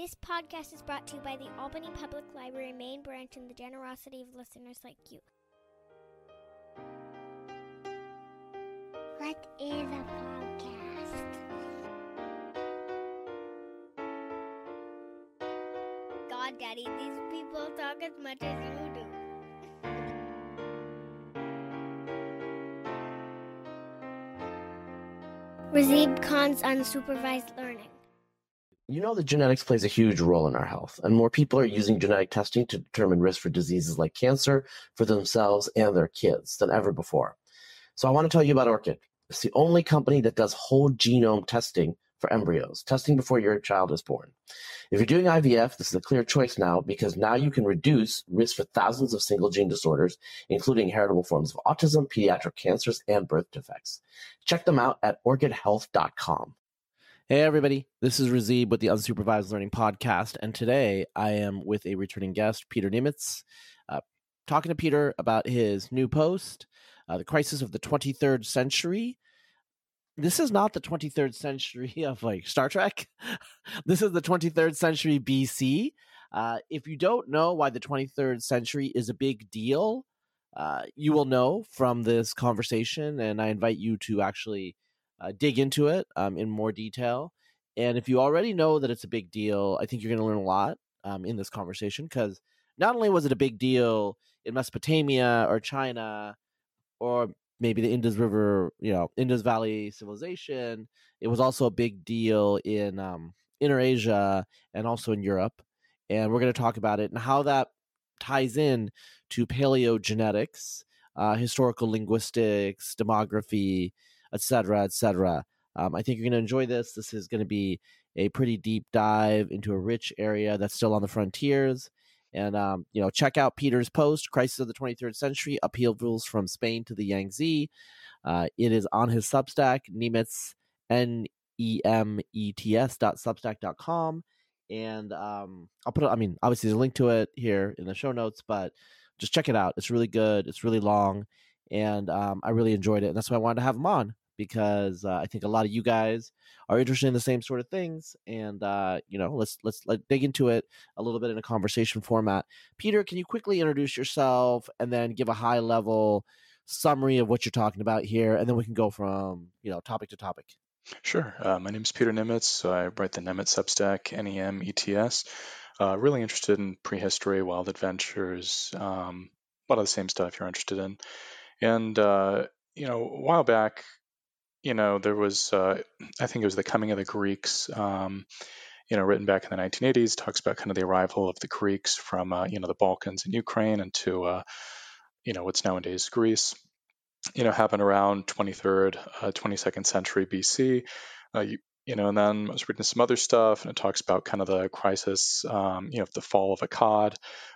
This podcast is brought to you by the Albany Public Library main branch and the generosity of listeners like you. What is a podcast? God, Daddy, these people talk as much as you do. Razib Khan's unsupervised learning. You know that genetics plays a huge role in our health, and more people are using genetic testing to determine risk for diseases like cancer for themselves and their kids than ever before. So I want to tell you about Orchid. It's the only company that does whole genome testing for embryos, testing before your child is born. If you're doing IVF, this is a clear choice now because now you can reduce risk for thousands of single gene disorders, including heritable forms of autism, pediatric cancers, and birth defects. Check them out at orchidhealth.com. Hey, everybody. This is Razib with the Unsupervised Learning Podcast. And today I am with a returning guest, Peter Nimitz, uh, talking to Peter about his new post, uh, The Crisis of the 23rd Century. This is not the 23rd century of like Star Trek. this is the 23rd century BC. Uh, if you don't know why the 23rd century is a big deal, uh, you will know from this conversation. And I invite you to actually uh, dig into it um, in more detail. And if you already know that it's a big deal, I think you're going to learn a lot um, in this conversation because not only was it a big deal in Mesopotamia or China or maybe the Indus River, you know, Indus Valley civilization, it was also a big deal in um, Inner Asia and also in Europe. And we're going to talk about it and how that ties in to paleogenetics, uh, historical linguistics, demography, etc., etc. Um, I think you're going to enjoy this. This is going to be a pretty deep dive into a rich area that's still on the frontiers. And um, you know, check out Peter's post, "Crisis of the 23rd Century: Upheavals from Spain to the Yangtze." Uh, it is on his Substack, Nemets, N E M E T S dot Substack dot com, and um, I'll put. I mean, obviously, there's a link to it here in the show notes, but just check it out. It's really good. It's really long, and um, I really enjoyed it, and that's why I wanted to have him on because uh, I think a lot of you guys are interested in the same sort of things, and uh, you know, let's let's let dig into it a little bit in a conversation format. Peter, can you quickly introduce yourself and then give a high level summary of what you're talking about here, and then we can go from you know topic to topic. Sure. Uh, my name is Peter Nimitz. So I write the Nemets Substack, N E M E T S. Uh, really interested in prehistory, wild adventures, um, a lot of the same stuff you're interested in. And, uh, you know, a while back, you know, there was, uh, I think it was The Coming of the Greeks, um, you know, written back in the 1980s, talks about kind of the arrival of the Greeks from, uh, you know, the Balkans and Ukraine into, uh, you know, what's nowadays Greece. You know, happened around 23rd, 22nd century BC. You, you know, and then I was reading some other stuff, and it talks about kind of the crisis, um, you know, the fall of Akkad.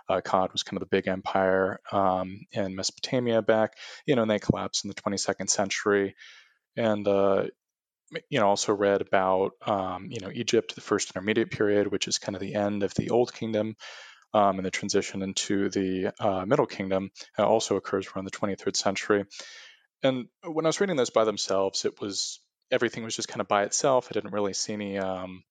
Uh, Akkad was kind of the big empire um, in Mesopotamia back, you know, and they collapsed in the 22nd century and uh, you know also read about um, you know Egypt, the first intermediate period, which is kind of the end of the Old Kingdom, um, and the transition into the uh, Middle Kingdom uh, also occurs around the 23rd century. And when I was reading those by themselves, it was everything was just kind of by itself. I didn't really see any um,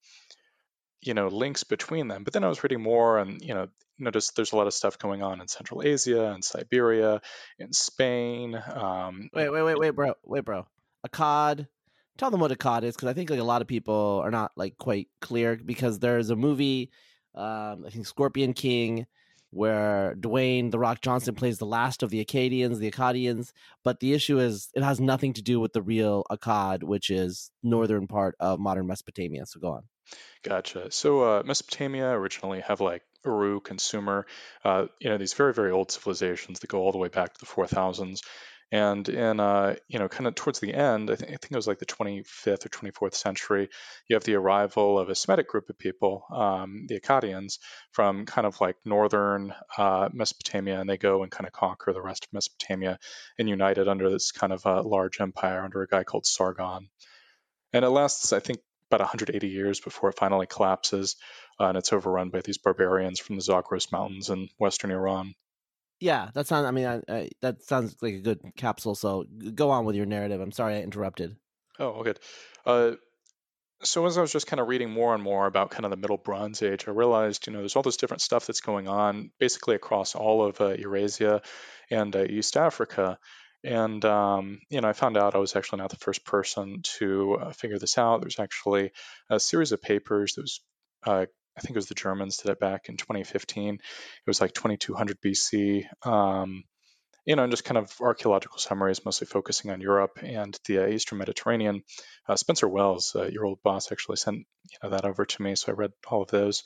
you know links between them. But then I was reading more, and you know noticed there's a lot of stuff going on in Central Asia and Siberia, in Spain. Um, wait, wait, wait, wait, bro, wait, bro. Akkad. Tell them what Akkad is because I think like a lot of people are not like quite clear because there's a movie, um, I think Scorpion King, where Dwayne the Rock Johnson plays the last of the Akkadians, the Akkadians. But the issue is it has nothing to do with the real Akkad, which is northern part of modern Mesopotamia. So go on. Gotcha. So uh, Mesopotamia originally have like Uruk and Sumer, uh, you know, these very very old civilizations that go all the way back to the 4000s. And in, uh, you know, kind of towards the end, I, th- I, think it was like the 25th or 24th century, you have the arrival of a Semitic group of people, um, the Akkadians, from kind of like northern uh, Mesopotamia, and they go and kind of conquer the rest of Mesopotamia and unite it under this kind of uh, large empire under a guy called Sargon. And it lasts, I think, about 180 years before it finally collapses, uh, and it's overrun by these barbarians from the Zagros Mountains in western Iran yeah, that sounds. I mean, I, I, that sounds like a good capsule. So go on with your narrative. I'm sorry I interrupted. Oh, good. Uh, so as I was just kind of reading more and more about kind of the Middle Bronze Age, I realized, you know, there's all this different stuff that's going on basically across all of uh, Eurasia and uh, East Africa. And, um, you know, I found out I was actually not the first person to uh, figure this out. There's actually a series of papers that was, uh, I think it was the Germans did it back in 2015. It was like 2200 BC. Um, you know, and just kind of archaeological summaries, mostly focusing on Europe and the uh, Eastern Mediterranean. Uh, Spencer Wells, uh, your old boss, actually sent you know that over to me, so I read all of those.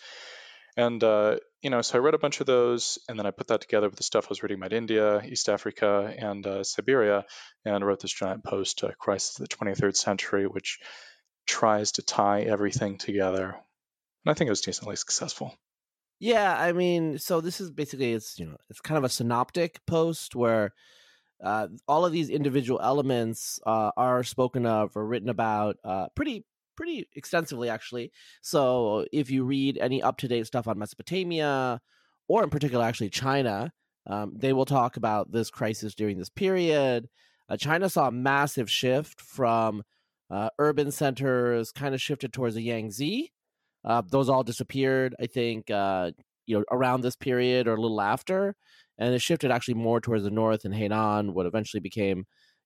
And uh, you know, so I read a bunch of those, and then I put that together with the stuff I was reading about India, East Africa, and uh, Siberia, and wrote this giant post, uh, "Crisis of the 23rd Century," which tries to tie everything together. And I think it was decently successful. Yeah, I mean, so this is basically it's you know it's kind of a synoptic post where uh, all of these individual elements uh, are spoken of or written about uh, pretty pretty extensively actually. So if you read any up to date stuff on Mesopotamia or in particular actually China, um, they will talk about this crisis during this period. Uh, China saw a massive shift from uh, urban centers, kind of shifted towards the Yangtze uh, those all disappeared, I think, uh, you know, around this period or a little after, and it shifted actually more towards the north in Henan, what eventually became,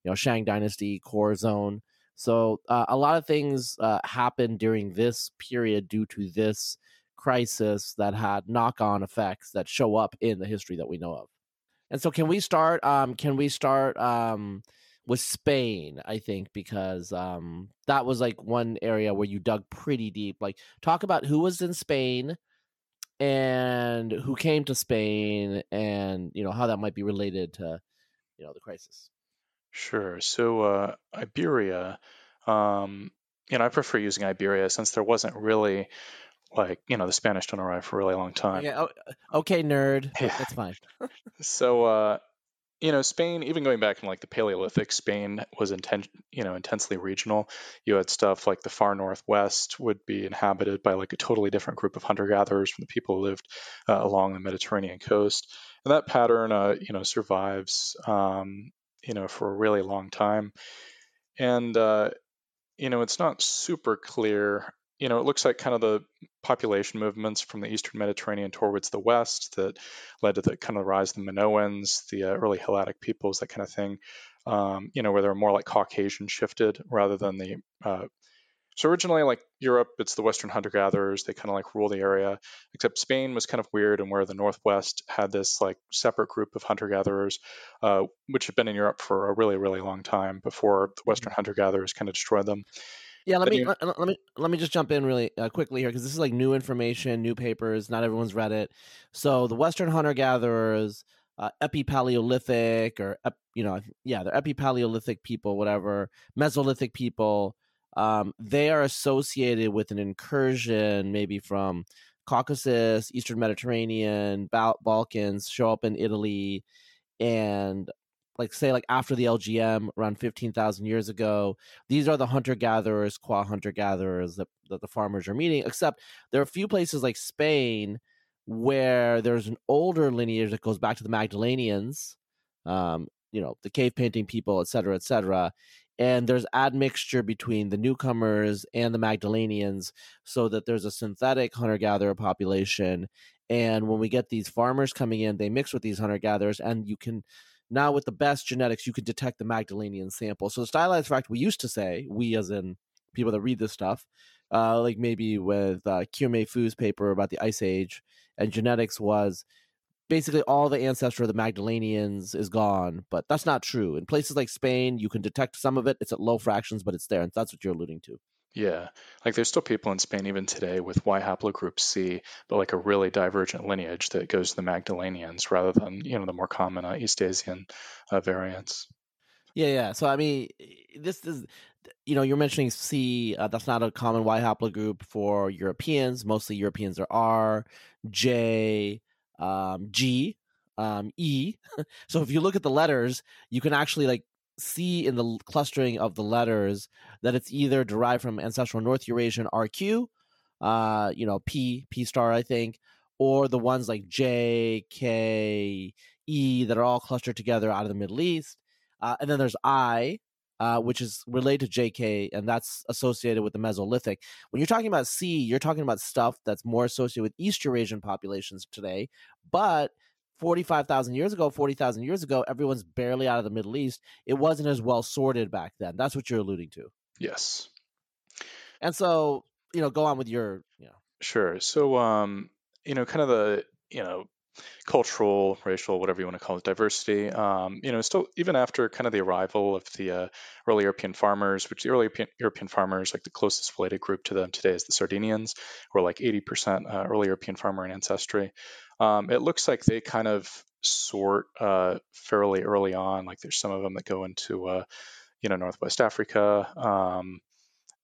you know, Shang Dynasty core zone. So uh, a lot of things uh, happened during this period due to this crisis that had knock-on effects that show up in the history that we know of. And so, can we start? Um, can we start? Um, with Spain, I think, because um, that was like one area where you dug pretty deep. Like, talk about who was in Spain and who came to Spain, and you know how that might be related to you know the crisis. Sure. So uh, Iberia, um, you know, I prefer using Iberia since there wasn't really like you know the Spanish don't arrive for a really long time. Yeah. Okay, nerd. Yeah. That's fine. so uh, you know, Spain, even going back in like the Paleolithic, Spain was inten- you know, intensely regional. You had stuff like the far northwest would be inhabited by like a totally different group of hunter-gatherers from the people who lived uh, along the Mediterranean coast. And that pattern, uh, you know, survives, um, you know, for a really long time. And, uh, you know, it's not super clear you know, it looks like kind of the population movements from the eastern Mediterranean towards the west that led to the kind of rise of the Minoans, the uh, early Helladic peoples, that kind of thing. Um, you know, where they're more like Caucasian shifted rather than the. Uh, so originally, like Europe, it's the Western hunter-gatherers. They kind of like rule the area. Except Spain was kind of weird, and where the Northwest had this like separate group of hunter-gatherers, uh, which had been in Europe for a really, really long time before the Western mm-hmm. hunter-gatherers kind of destroyed them. Yeah, let me let, let, me let me just jump in really uh, quickly here because this is like new information, new papers. Not everyone's read it. So the Western hunter gatherers, uh, Epipaleolithic, or you know, yeah, they're Epipaleolithic people, whatever, Mesolithic people. Um, they are associated with an incursion, maybe from Caucasus, Eastern Mediterranean, Balkans, show up in Italy, and like say like after the LGM around 15,000 years ago. These are the hunter gatherers, qua hunter gatherers that, that the farmers are meeting, except there are a few places like Spain where there's an older lineage that goes back to the Magdalenians, um, you know, the cave painting people, et cetera, et cetera. And there's admixture between the newcomers and the Magdalenians so that there's a synthetic hunter gatherer population. And when we get these farmers coming in, they mix with these hunter gatherers, and you can now with the best genetics, you can detect the Magdalenian sample. So the stylized fact we used to say, we as in people that read this stuff, uh, like maybe with uh, Qiaomei Fu's paper about the Ice Age and genetics was basically all the ancestor of the Magdalenians is gone, but that's not true. In places like Spain, you can detect some of it. It's at low fractions, but it's there, and that's what you're alluding to. Yeah, like there's still people in Spain even today with Y haplogroup C, but like a really divergent lineage that goes to the Magdalenians rather than you know the more common uh, East Asian uh, variants. Yeah, yeah. So I mean, this is you know you're mentioning C. Uh, that's not a common Y haplogroup for Europeans. Mostly Europeans are R, J, um, G, um, E. so if you look at the letters, you can actually like see in the clustering of the letters that it's either derived from ancestral North Eurasian RQ, uh, you know, P, P star, I think, or the ones like J, K, E that are all clustered together out of the Middle East. Uh, and then there's I, uh, which is related to JK, and that's associated with the Mesolithic. When you're talking about C, you're talking about stuff that's more associated with East Eurasian populations today. But 45,000 years ago, 40,000 years ago, everyone's barely out of the Middle East. It wasn't as well sorted back then. That's what you're alluding to. Yes. And so, you know, go on with your, you know. Sure. So, um, you know, kind of the, you know, cultural, racial, whatever you want to call it, diversity. Um, you know, still even after kind of the arrival of the uh, early European farmers, which the early European, farmers, like the closest related group to them today is the Sardinians, who are like 80% uh, early European farmer in ancestry. Um, it looks like they kind of sort uh, fairly early on. Like there's some of them that go into, uh, you know, Northwest Africa. Um,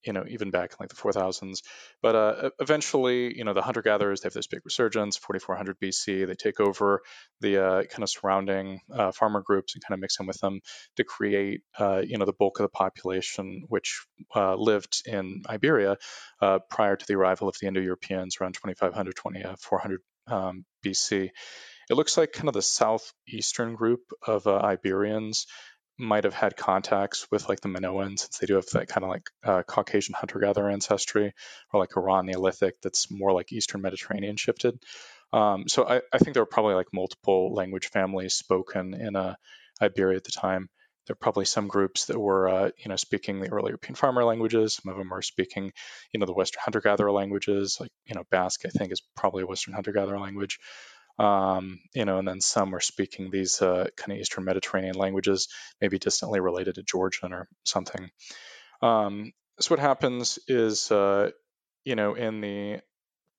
you know, even back in like the 4000s. But uh, eventually, you know, the hunter gatherers, they have this big resurgence, 4400 BC. They take over the uh, kind of surrounding uh, farmer groups and kind of mix in with them to create, uh, you know, the bulk of the population which uh, lived in Iberia uh, prior to the arrival of the Indo Europeans around 2500, 2400 um, BC. It looks like kind of the southeastern group of Iberians might have had contacts with like the Minoans, since they do have that kind of like uh, Caucasian hunter-gatherer ancestry, or like Iran Neolithic that's more like Eastern Mediterranean shifted. Um, so I, I, think there were probably like multiple language families spoken in uh, Iberia at the time. There are probably some groups that were, uh, you know, speaking the early European farmer languages. Some of them are speaking, you know, the Western hunter-gatherer languages. Like, you know, Basque, I think, is probably a Western hunter-gatherer language um, you know, and then some are speaking these uh, kind of Eastern Mediterranean languages, maybe distantly related to Georgian or something. Um, so what happens is, uh, you know, in the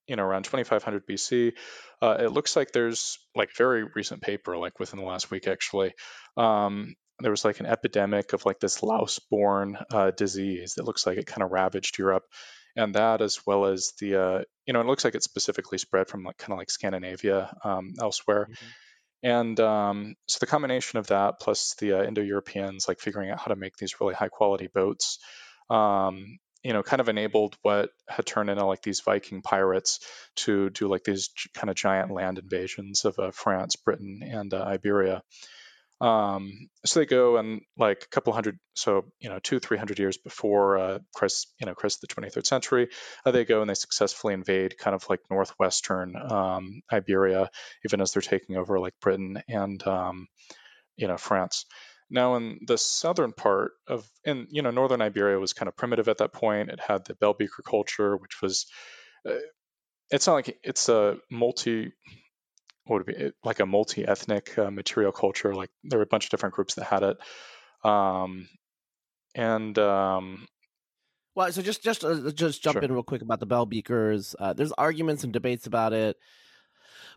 you know around 2500 BC, uh, it looks like there's like very recent paper, like within the last week actually. Um, there was like an epidemic of like this louse-borne uh, disease that looks like it kind of ravaged Europe and that as well as the uh, you know it looks like it's specifically spread from like kind of like Scandinavia um, elsewhere. Mm-hmm. And um, so the combination of that plus the uh, Indo-Europeans like figuring out how to make these really high quality boats, um, you know, kind of enabled what had turned into like these Viking pirates to do like these kind of giant land invasions of uh, France, Britain, and uh, Iberia. Um, so they go and like a couple hundred, so you know, two, three hundred years before uh, Christ, you know, Christ the 23rd century, uh, they go and they successfully invade kind of like northwestern um, Iberia, even as they're taking over like Britain and um, you know France. Now, in the southern part of, and you know, northern Iberia was kind of primitive at that point. It had the bell beaker culture, which was, uh, it's not like it's a multi what would be like a multi-ethnic uh, material culture. Like there were a bunch of different groups that had it, um, and um, well, so just just uh, just jump sure. in real quick about the bell beakers. Uh, there's arguments and debates about it,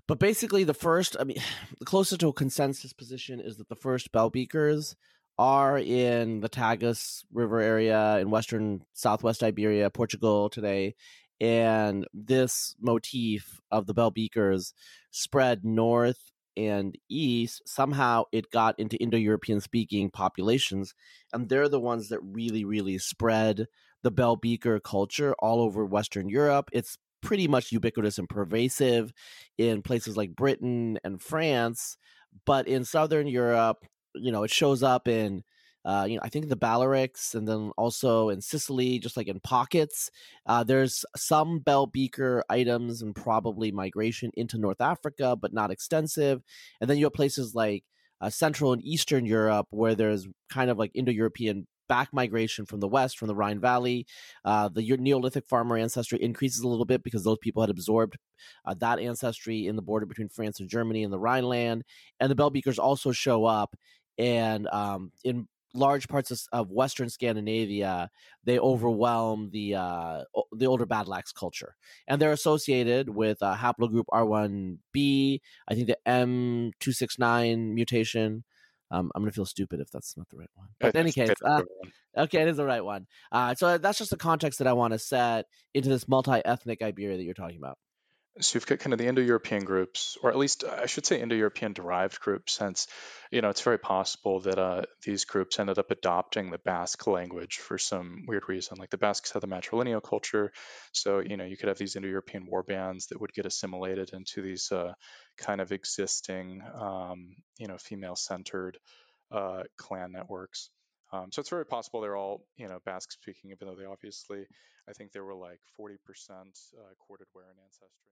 but basically, the first, I mean, the closest to a consensus position is that the first bell beakers are in the Tagus River area in western southwest Iberia, Portugal today, and this motif of the bell beakers spread north and east somehow it got into indo-european speaking populations and they're the ones that really really spread the bell beaker culture all over western europe. It's pretty much ubiquitous and pervasive in places like britain and france but in southern europe you know it shows up in uh, you know, I think the Balearics and then also in Sicily, just like in pockets. Uh, there's some bell beaker items and probably migration into North Africa, but not extensive. And then you have places like uh, Central and Eastern Europe where there's kind of like Indo European back migration from the west, from the Rhine Valley. Uh, the Neolithic farmer ancestry increases a little bit because those people had absorbed uh, that ancestry in the border between France and Germany and the Rhineland. And the Bell Beakers also show up and um, in large parts of, of, Western Scandinavia, they overwhelm the uh, the older Battle Axe culture, and they're associated with uh, haplogroup R1b. I think the M269 mutation. Um, I'm gonna feel stupid if that's not the right one. But in any case, uh, okay, it is the right one. Uh, so that's just the context that I want to set into this multi-ethnic Iberia that you're talking about. So you've got kind of the Indo-European groups, or at least I should say Indo-European derived groups, since you know it's very possible that uh, these groups ended up adopting the Basque language for some weird reason. Like the Basques had the matrilineal culture, so you know you could have these Indo-European war bands that would get assimilated into these uh, kind of existing, um, you know, female-centered uh, clan networks. Um, so it's very possible they're all, you know, Basque speaking, even though they obviously, I think there were like 40% uh, corded in ancestry.